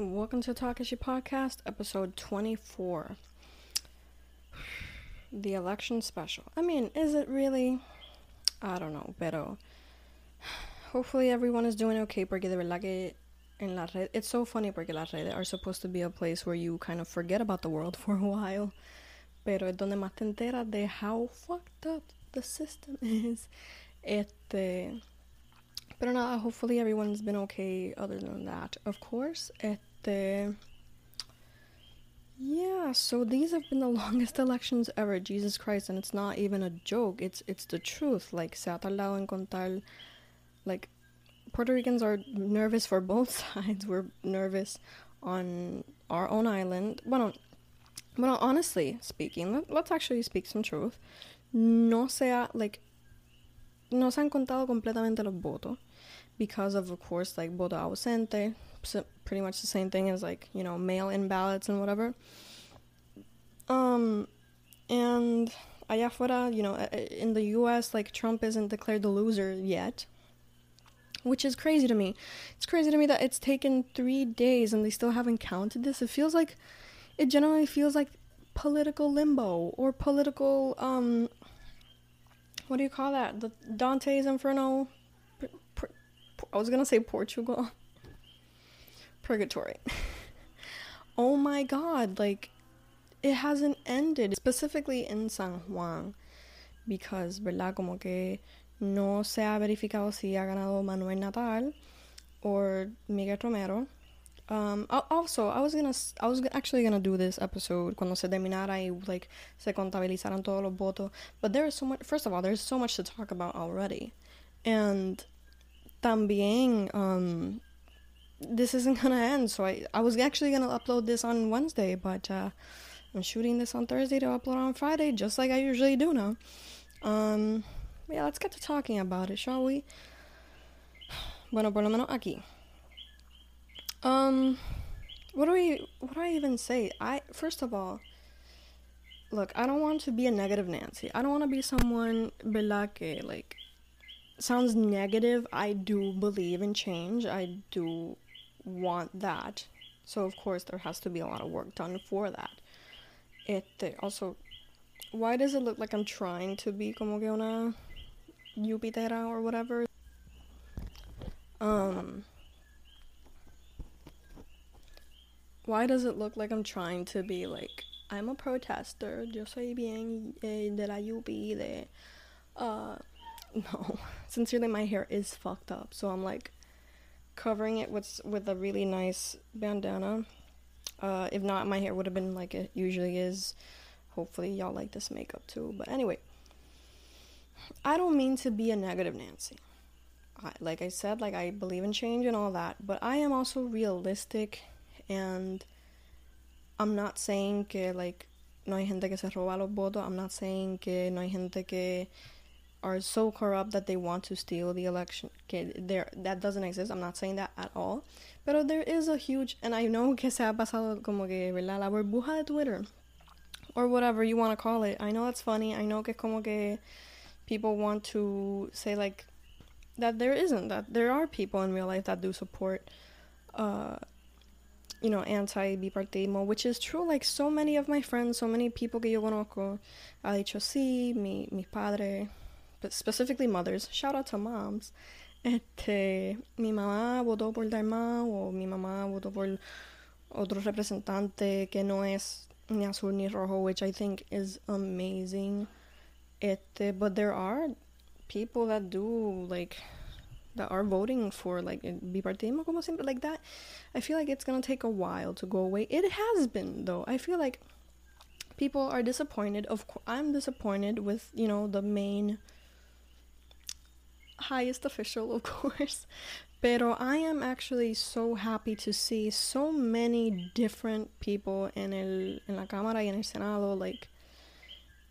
Welcome to Takashi Podcast, episode 24. The election special. I mean, is it really? I don't know, pero hopefully everyone is doing okay porque de verdad que en la red, it's so funny porque las redes are supposed to be a place where you kind of forget about the world for a while, pero es donde más te enteras de how fucked up the system is. Este, pero nada, hopefully everyone's been okay other than that, of course. Este, yeah, so these have been the longest elections ever, Jesus Christ, and it's not even a joke. It's it's the truth. Like se ha tardado en contar like Puerto Ricans are nervous for both sides. We're nervous on our own island. Bueno, well, honestly speaking, let, let's actually speak some truth. No sea like no se han contado completamente los votos because of, of course, like voto ausente, pretty much the same thing as like you know mail-in ballots and whatever. Um, and allá afuera, you know, in the U.S., like Trump isn't declared the loser yet, which is crazy to me. It's crazy to me that it's taken three days and they still haven't counted this. It feels like, it generally feels like political limbo or political um. What do you call that? The Dante's Inferno I was gonna say Portugal. Purgatory. oh my god, like it hasn't ended. Specifically in San Juan. Because, ¿verdad? Como que no se ha verificado si ha ganado Manuel Natal or Miguel Romero. Um, also, I was gonna, I was actually gonna do this episode cuando se terminara y like se contabilizaran todos los votos. But there is so much. First of all, there's so much to talk about already, and también um, this isn't gonna end. So I, I was actually gonna upload this on Wednesday, but uh, I'm shooting this on Thursday to upload on Friday, just like I usually do now. Um, yeah, let's get to talking about it, shall we? Bueno, por lo menos aquí. Um, what do we? What do I even say? I first of all, look, I don't want to be a negative Nancy. I don't want to be someone. Que like sounds negative. I do believe in change. I do want that. So of course there has to be a lot of work done for that. It also why does it look like I'm trying to be como que una yupitera or whatever? Um why does it look like I'm trying to be like I'm a protester, yo soy bien eh, de la UP de uh no sincerely my hair is fucked up so i'm like covering it with with a really nice bandana. Uh if not my hair would have been like it usually is. Hopefully y'all like this makeup too. But anyway i don't mean to be a negative nancy. I, like i said like i believe in change and all that. But i am also realistic and i'm not saying que like no hay gente que se roba los votos i'm not saying que no hay gente que are so corrupt that they want to steal the election. Okay, there that doesn't exist. I'm not saying that at all. But there is a huge and I know que se ha pasado como que ¿verdad? la burbuja de Twitter or whatever you want to call it. I know it's funny. I know que como que people want to say like that there isn't that there are people in real life that do support uh you know, anti-bipartismo, which is true. Like so many of my friends, so many people que yo conozco, ha dicho sí, mi, mis padres, but specifically mothers, shout out to moms. Este, mi mamá votó por Dalmau o mi mamá votó por otro representante que no es ni azul ni rojo, which I think is amazing. Este, but there are people that do like that are voting for like bipartismo como siempre like that. I feel like it's gonna take a while to go away. It has been though. I feel like people are disappointed. Of course, I'm disappointed with you know the main highest official, of course. Pero I am actually so happy to see so many different people in el en la cámara y en el senado like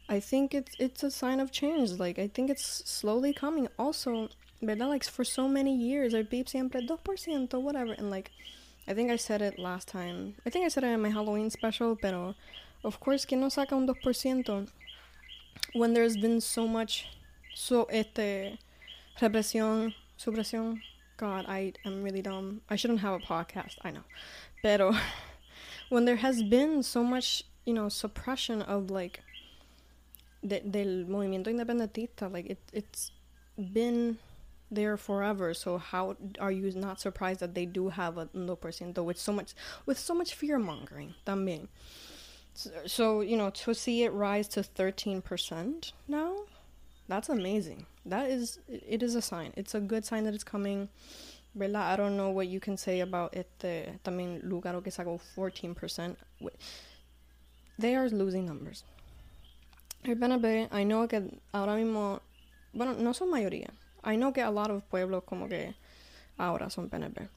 I think it's it's a sign of change. Like I think it's slowly coming. Also, ¿verdad? Like for so many years, our PIP siempre 2%, whatever. And like, I think I said it last time. I think I said it in my Halloween special, pero of course, que no saca un dos por ciento When there's been so much, so este, represión, supresión, God, I am really dumb. I shouldn't have a podcast. I know, pero when there has been so much, you know, suppression of like de, del movimiento independentista, like it it's been there forever. So how are you not surprised that they do have a no percent with so much with so much fear mongering también? So, so you know to see it rise to thirteen percent now, that's amazing. That is it is a sign. It's a good sign that it's coming. ¿verdad? I don't know what you can say about este también Lugaro que sacó 14%. They are losing numbers. El PNP, I know que ahora mismo, bueno, no son mayoría. I know que a lot of pueblos como que ahora son PNP,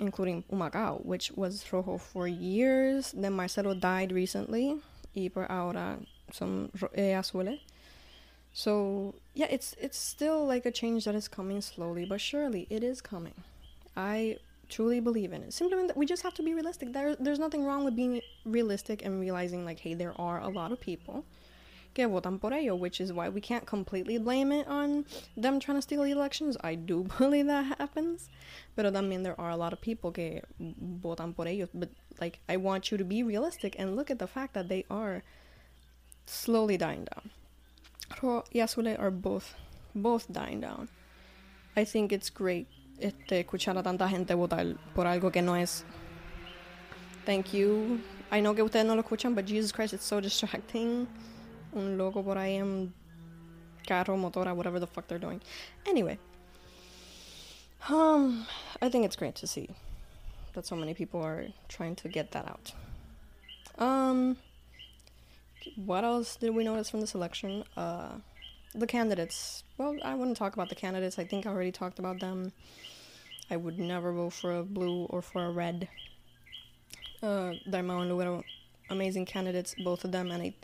including Humacao, which was rojo for years. Then Marcelo died recently, y por ahora son eh, azules. So yeah, it's it's still like a change that is coming slowly but surely. It is coming. I truly believe in it. Simply that we just have to be realistic. There, there's nothing wrong with being realistic and realizing like, hey, there are a lot of people que votan por ello, which is why we can't completely blame it on them trying to steal the elections. I do believe that happens. I mean, there are a lot of people que votan por ellos. But, like, I want you to be realistic and look at the fact that they are slowly dying down. Ro y Azule are both, both dying down. I think it's great este, escuchar a tanta gente votar por algo que no es. Thank you. I know que ustedes no lo escuchan, but Jesus Christ, it's so distracting un loco por ahí en carro, motora, whatever the fuck they're doing. Anyway, um, I think it's great to see that so many people are trying to get that out. Um, what else did we notice from this election? Uh, the candidates. Well, I wouldn't talk about the candidates. I think I already talked about them. I would never vote for a blue or for a red. Uh, Dalmau and Lugaro amazing candidates, both of them, and I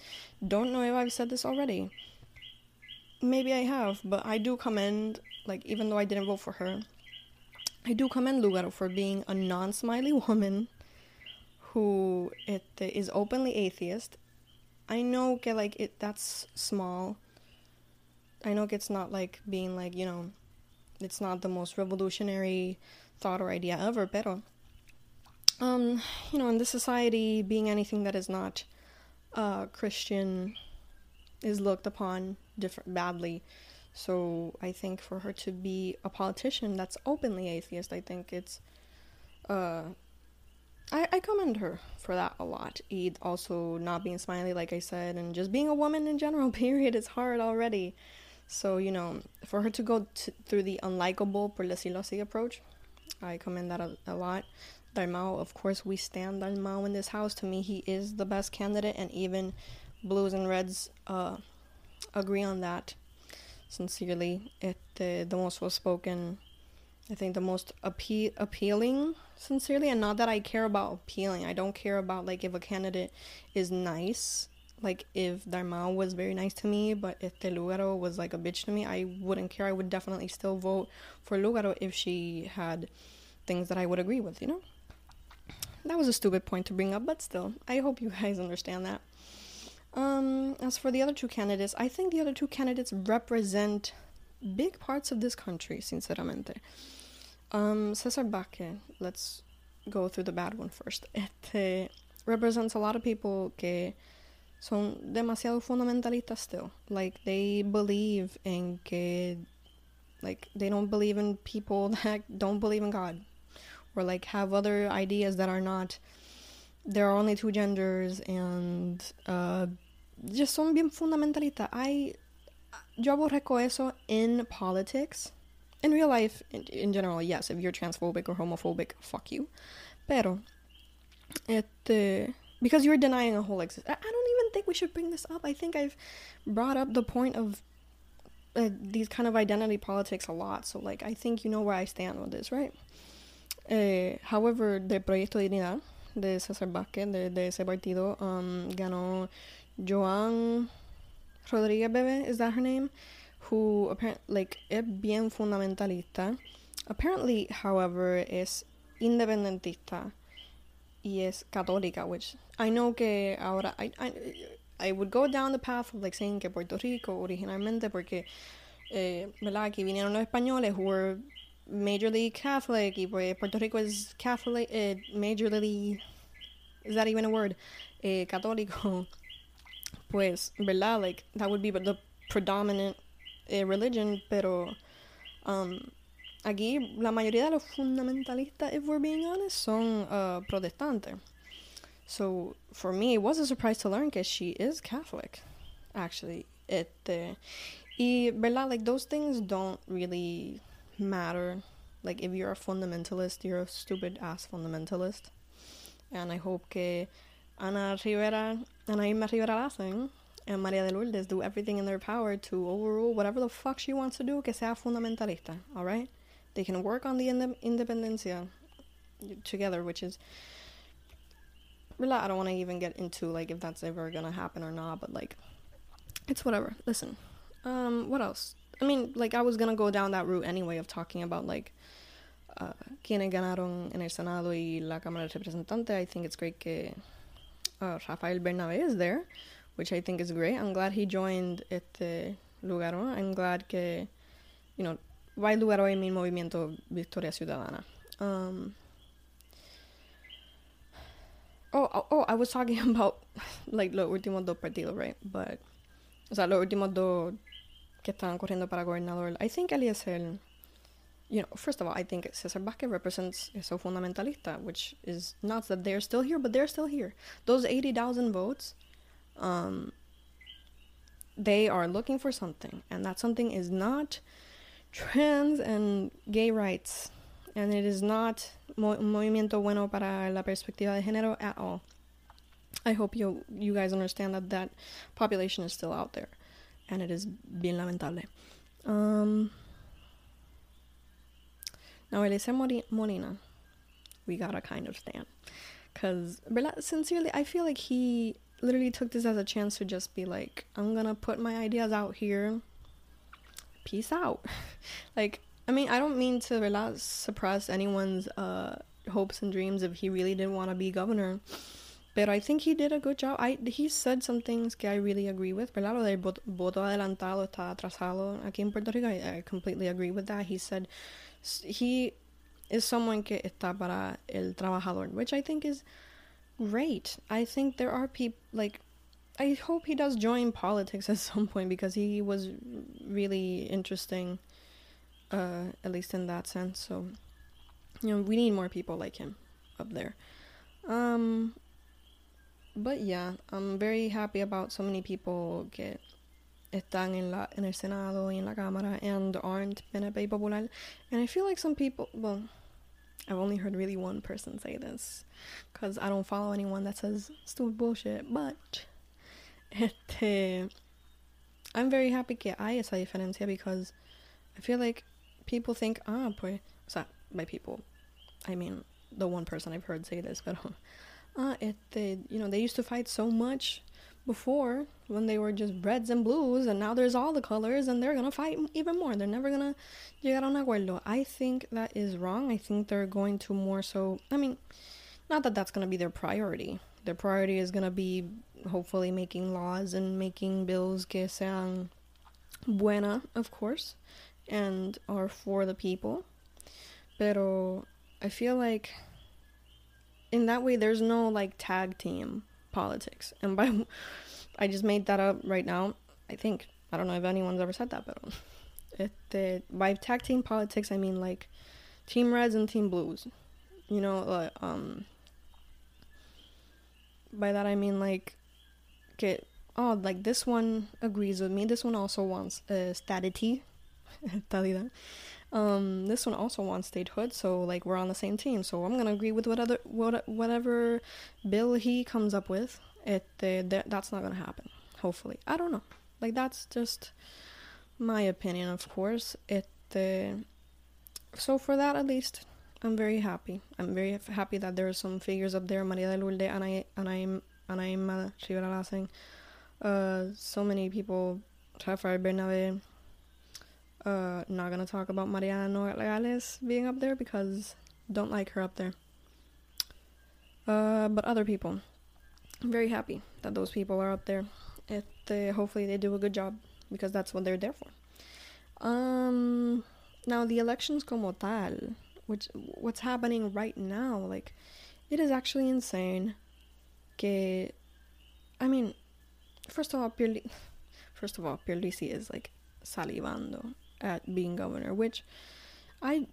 don't know if I've said this already. Maybe I have, but I do commend, like, even though I didn't vote for her, I do commend Lugaro for being a non smiley woman who is openly atheist. I know que like it that's small. I know it's not like being like, you know, it's not the most revolutionary thought or idea ever, pero um, you know, in this society, being anything that is not uh, Christian is looked upon different badly. So I think for her to be a politician that's openly atheist, I think it's uh, I, I commend her for that a lot. Eid also not being smiley, like I said, and just being a woman in general. Period is hard already. So you know, for her to go t- through the unlikable, por decirlo así, approach, I commend that a, a lot. Dalmau, of course, we stand Dalmau in this house. To me, he is the best candidate, and even Blues and Reds uh, agree on that. Sincerely, it uh, the most well spoken. I think the most appe- appealing, sincerely, and not that I care about appealing. I don't care about like if a candidate is nice. Like if Dalmau was very nice to me, but if the Lugaro was like a bitch to me, I wouldn't care. I would definitely still vote for Lugaro if she had things that I would agree with, you know? that was a stupid point to bring up, but still, I hope you guys understand that. Um, as for the other two candidates, I think the other two candidates represent big parts of this country, sinceramente. Um, Cesar Vázquez, let's go through the bad one first. Este represents a lot of people que son demasiado fundamentalistas still. Like, they believe in que, like, they don't believe in people that don't believe in God or like have other ideas that are not there are only two genders and uh, just son bien fundamentalista. I yo aborrezco eso in politics. In real life, in, in general, yes, if you're transphobic or homophobic, fuck you. Pero, este, because you're denying a whole existence. I, don't even think we should bring this up. I think I've brought up the point of uh, these kind of identity politics a lot. So, like, I think you know where I stand with this, right? Eh, however, the Proyecto Dignidad de César Vázquez, de, de ese partido, um, ganó Joan Rodríguez Veve, is that her name? Who apparently, like, es bien fundamentalista. Apparently, however, es independentista y es católica, which I know que ahora I, I, I would go down the path of like saying que Puerto Rico originalmente porque eh, ¿verdad? aquí vinieron los españoles who were majorly Catholic, y pues Puerto Rico is Catholic, eh, majorly, is that even a word? Eh, católico, pues, ¿verdad? Like, that would be the predominant eh, religion, pero um, aquí la mayoría de los fundamentalistas, if we're being honest, son uh, protestantes. So for me, it was a surprise to learn that she is Catholic, actually. Este, y, ¿verdad? Like, those things don't really matter. Like, if you're a fundamentalist, you're a stupid ass fundamentalist. And I hope que Ana Rivera, Ana Irma Rivera Lassén, and Maria de Lourdes do everything in their power to overrule whatever the fuck she wants to do, que sea fundamentalista, alright? They can work on the ind- independencia together, which is. Really I don't want to even get into like if that's ever gonna happen or not, but like, it's whatever. Listen, um, what else? I mean, like I was gonna go down that route anyway of talking about like uh, quienes ganaron en el Senado y la Cámara de Representantes. I think it's great que uh, Rafael Bernabé is there, which I think is great. I'm glad he joined este lugar. I'm glad que, you know, va a lugar hoy mi movimiento Victoria Ciudadana. Um, oh, oh, oh, I was talking about like los últimos dos partidos, right? But, o sea, los últimos dos que estaban corriendo para gobernador. I think Eliezer, you know, first of all, I think Cesar Vázquez represents eso fundamentalista, which is not that they're still here, but they're still here. Those 80,000 votes, um, they are looking for something, and that something is not trans and gay rights, and it is not mo- movimiento bueno para la perspectiva de género at all. I hope you you guys understand that that population is still out there and it is bien lamentable. Um, now, Eliezer Molina, we gotta kind of stand. Because, sincerely, I feel like he literally took this as a chance to just be like, I'm gonna put my ideas out here. Peace out. like, I mean, I don't mean to relax, suppress anyone's uh, hopes and dreams if he really didn't want to be governor. But I think he did a good job. I he said some things que I really agree with. ¿Verdad? Lo voto adelantado está atrasado aquí en Puerto Rico. I, I completely agree with that. He said he is someone que está para el trabajador, which I think is great. I think there are people like I hope he does join politics at some point because he was really interesting, uh, at least in that sense. So, you know, we need more people like him up there. Um, but yeah, I'm very happy about so many people que están en la en el Senado y en la Cámara and aren't PNP Popular. And I feel like some people, well, I've only heard really one person say this because I don't follow anyone that says stupid bullshit. But este, I'm very happy que hay esa diferencia because I feel like people think, ah, pues, o sea, by people, I mean the one person I've heard say this, but it they you know they used to fight so much before when they were just reds and blues and now there's all the colors and they're gonna fight even more. They're never gonna llegar a un acuerdo. I think that is wrong. I think they're going to more so i mean not that that's gonna be their priority. Their priority is gonna be hopefully making laws and making bills que sean buena of course and are for the people. Pero i feel like in that way there's no like tag team politics. And by i just made that up right now. I think i don't know if anyone's ever said that but este, by tag team politics i mean like team reds and team blues. You know uh, um by that i mean like get oh like this one agrees with me. This one also wants uh, stability um, this one also wants statehood, so like we're on the same team. So I'm gonna agree with whatever what whatever bill he comes up with. It uh, that that's not gonna happen. Hopefully, I don't know. Like that's just my opinion, of course. It uh, so for that at least, I'm very happy. I'm very happy that there are some figures up there, Maria de Lourdes, and I and I'm and I'm Rivera Uh, so many people, Rafael Bernabé, uh, not gonna talk about Mariana Nogales being up there because don't like her up there. Uh, but other people, I'm very happy that those people are up there. It uh, hopefully they do a good job because that's what they're there for. Um, now the elections como tal, which what's happening right now, like it is actually insane. Que, I mean, first of all, Pierli- first of all, Pierluisi is like salivando at being governor, which I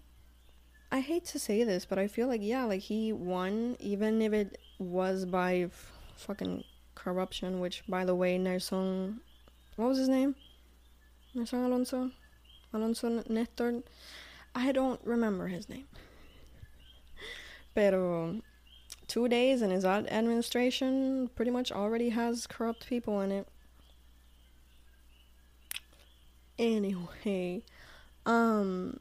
I hate to say this, but I feel like yeah, like he won, even if it was by f- fucking corruption. Which, by the way, Nerson, what was his name? Nerson Alonso, Alonso Nestor. I don't remember his name. Pero two days in his administration pretty much already has corrupt people in it. Anyway, um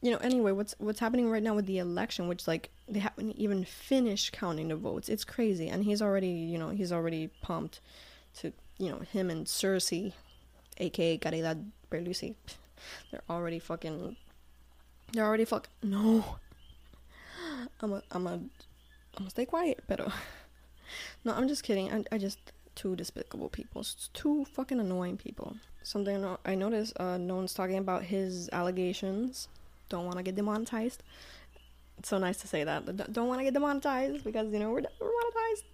you know, anyway, what's what's happening right now with the election, which like they haven't even finished counting the votes. It's crazy, and he's already, you know, he's already pumped to, you know, him and Cersei, aka Caridad Pierluisi, they're already fucking, they're already fuck. No, I'm a, I'm a, I'm gonna stay quiet, but no, I'm just kidding. I, I just two despicable people, it's two fucking annoying people. Something I noticed, uh, no one's talking about his allegations don't want to get demonetized. It's so nice to say that. Don't want to get demonetized because you know we're demonetized.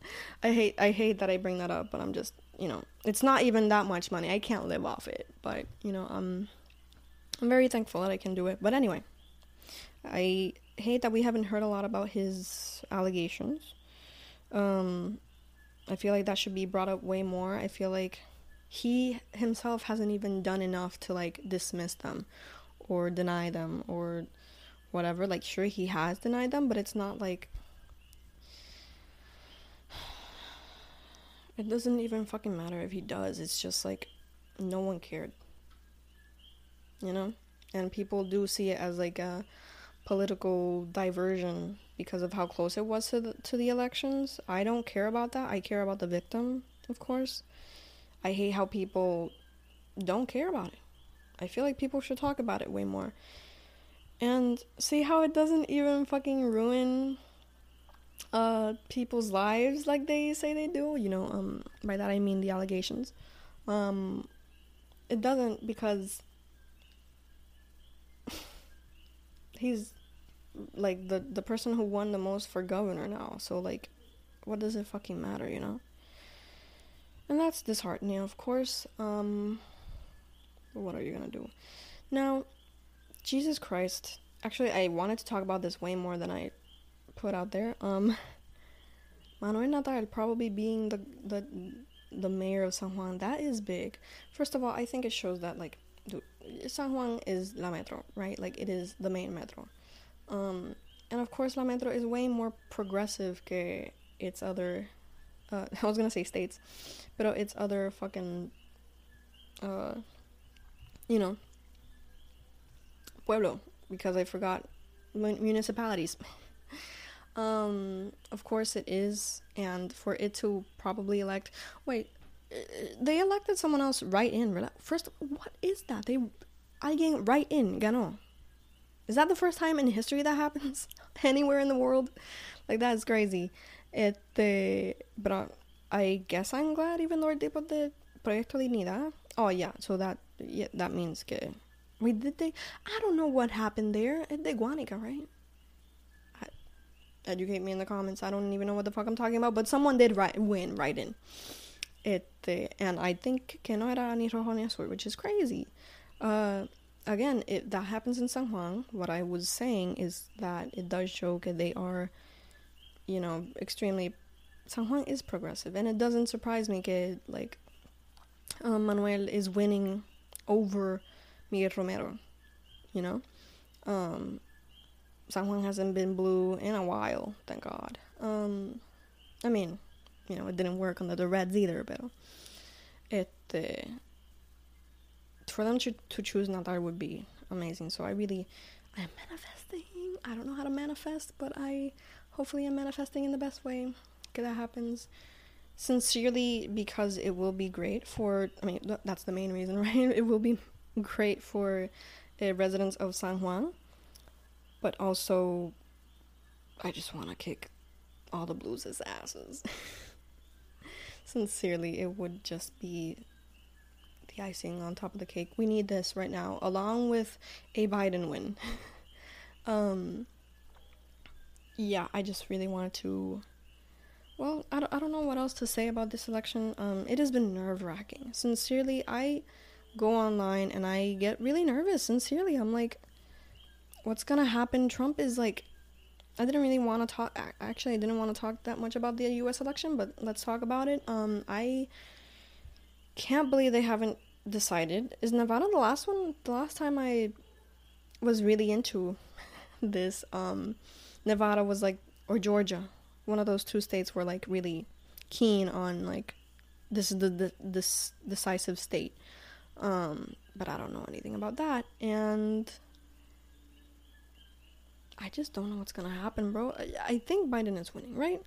I hate I hate that I bring that up, but I'm just you know it's not even that much money. I can't live off it, but you know I'm I'm very thankful that I can do it. But anyway, I hate that we haven't heard a lot about his allegations. Um, I feel like that should be brought up way more. I feel like he himself hasn't even done enough to like dismiss them or deny them or whatever. Like, sure, he has denied them, but it's not like. It doesn't even fucking matter if he does. It's just like no one cared. You know? And people do see it as like a political diversion because of how close it was to the, to the elections. I don't care about that. I care about the victim, of course. I hate how people don't care about it. I feel like people should talk about it way more. And see how it doesn't even fucking ruin uh people's lives like they say they do, you know, um by that I mean the allegations. Um it doesn't because he's like the the person who won the most for governor now. So like what does it fucking matter, you know? And that's disheartening, of course. Um what are you gonna do? Now, Jesus Christ. Actually, I wanted to talk about this way more than I put out there. Um, Manuel Natal probably being the the the mayor of San Juan. That is big. First of all, I think it shows that like, San Juan is La Metro, right? Like it is the main metro. Um, and of course, La Metro is way more progressive que its other. Uh, I was gonna say states, but its other fucking uh you know, pueblo, because I forgot municipalities. um, of course it is, and for it to probably elect, wait, they elected someone else right in. First, what is that? They, alguien right in ganó. Is that the first time in history that happens anywhere in the world? Like that is crazy. It, but I guess I'm glad even though tipo de proyecto de dignidad. Oh yeah, so that yeah, that means que. Wait, did they? I don't know what happened there. De Guanica, right? educate me in the comments. I don't even know what the fuck I'm talking about. But someone did right, win right in. It and I think que no era ni rojo ni azul, which is crazy. Uh, again, it that happens in San Juan. What I was saying is that it does show that they are, you know, extremely. San Juan is progressive, and it doesn't surprise me that like um, Manuel is winning over Miguel Romero. You know, um, San Juan hasn't been blue in a while, thank God. Um, I mean, you know, it didn't work under the Reds either, but it uh, for them to to choose Natal would be amazing. So I really, I'm manifesting. I don't know how to manifest, but I hopefully am manifesting in the best way. That happens sincerely because it will be great for i mean that's the main reason right it will be great for uh, residents of san juan but also i just want to kick all the blues' asses sincerely it would just be the icing on top of the cake. We need this right now, along with a Biden win. um, yeah, I just really wanted to. Well, I don't, I don't know what else to say about this election. Um, it has been nerve wracking. Sincerely, I go online and I get really nervous. Sincerely, I'm like, what's gonna happen? Trump is like, I didn't really want to talk. Actually, I didn't want to talk that much about the U.S. election, but let's talk about it. Um, I can't believe they haven't decided. Is Nevada the last one? The last time I was really into this, um, Nevada was like, or Georgia, one of those two states were like really keen on like, this is the, the this decisive state. Um, but I don't know anything about that, and I just don't know what's gonna happen, bro. I, think Biden is winning, right?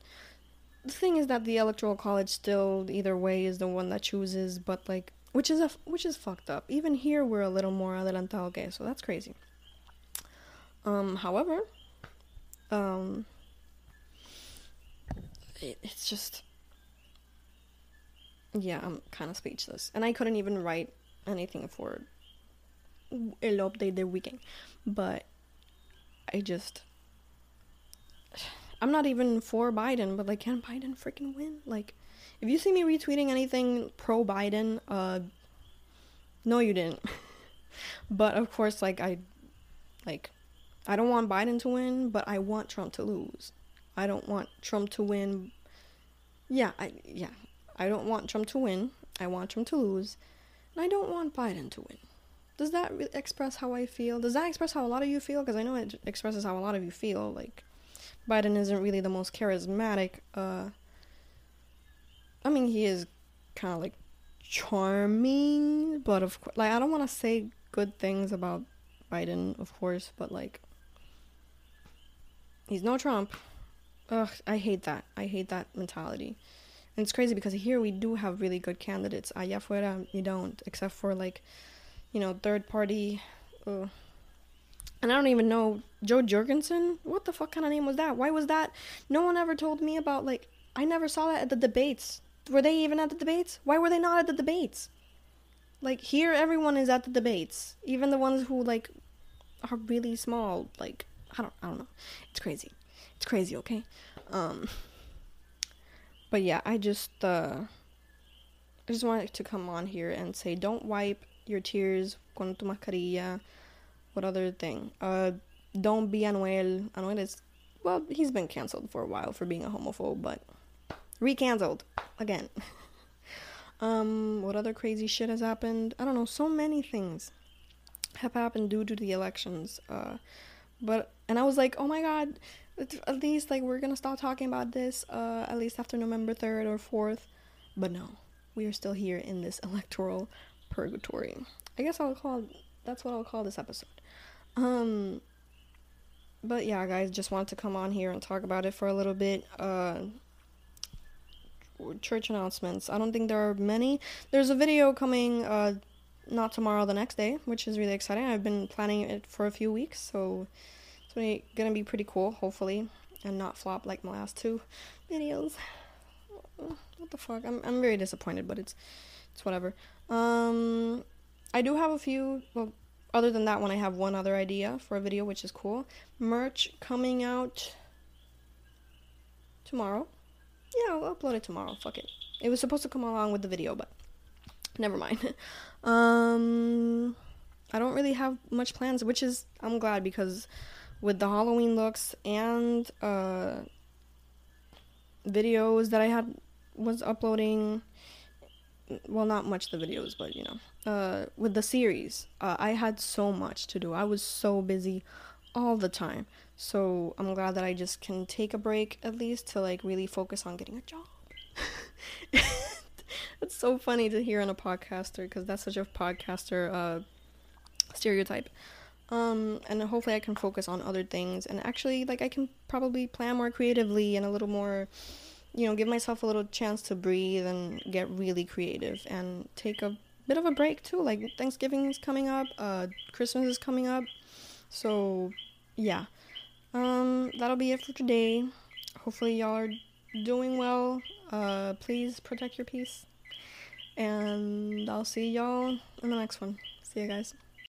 The thing is that the electoral college still either way is the one that chooses, but like which is a which is fucked up. Even here we're a little more adelantado, so that's crazy. Um, however, um, it, it's just yeah, I'm kind of speechless, and I couldn't even write anything for el update the weekend, but I just I'm not even for Biden, but like can Biden freaking win? Like if you see me retweeting anything pro Biden, uh no you didn't. but of course like I like I don't want Biden to win, but I want Trump to lose. I don't want Trump to win. Yeah, I yeah. I don't want Trump to win. I want Trump to lose. And I don't want Biden to win. Does that re- express how I feel? Does that express how a lot of you feel? Because I know it expresses how a lot of you feel. Like, Biden isn't really the most charismatic. Uh, I mean, he is kind of like charming, but of course, like, I don't want to say good things about Biden, of course, but like, he's no Trump. Ugh, I hate that. I hate that mentality. And it's crazy because here we do have really good candidates. Allá afuera, you don't, except for like you know, third party. Uh, and I don't even know Jo Jorgensen. What the fuck kind of name was that? Why was that? No one ever told me about like. I never saw that at the debates. Were they even at the debates? Why were they not at the debates? Like here, everyone is at the debates, even the ones who like are really small. Like I don't, I don't know. It's crazy. It's crazy. Okay. Um. But yeah, I just uh. I just wanted to come on here and say, don't wipe your tears con tu mascarilla. What other thing? Uh, don't be Anuel. Anuel is, well, he's been canceled for a while for being a homophobe, but recanceled again. um, what other crazy shit has happened? I don't know. So many things have happened due to the elections. Uh, but and I was like, oh my god, at least like we're gonna stop talking about this. Uh, at least after November third or fourth. But no, we are still here in this electoral purgatory. I guess I'll call that's what I'll call this episode. Um but yeah, guys, just wanted to come on here and talk about it for a little bit. Uh church announcements. I don't think there are many. There's a video coming uh not tomorrow, the next day, which is really exciting. I've been planning it for a few weeks, so it's really gonna be pretty cool, hopefully, and not flop like my last two videos. What the fuck? I'm I'm very disappointed, but it's it's whatever. Um, I do have a few. Well, other than that one, I have one other idea for a video, which is cool. Merch coming out tomorrow. Yeah, I'll upload it tomorrow. Fuck it. It was supposed to come along with the video, but never mind. um, I don't really have much plans, which is I'm glad because with the Halloween looks and uh videos that I had was uploading well not much the videos but you know uh with the series uh, i had so much to do. I was so busy all the time. So i'm glad that i just can take a break at least to like really focus on getting a job. It's so funny to hear on a podcaster because that's such a podcaster uh stereotype. Um and hopefully i can focus on other things. And actually like i can probably plan more creatively and a little more you know, give myself a little chance to breathe and get really creative and take a bit of a break too. Like Thanksgiving is coming up, uh, Christmas is coming up, so yeah. Um, that'll be it for today. Hopefully y'all are doing well. Uh, please protect your peace. And I'll see y'all in the next one. See you guys.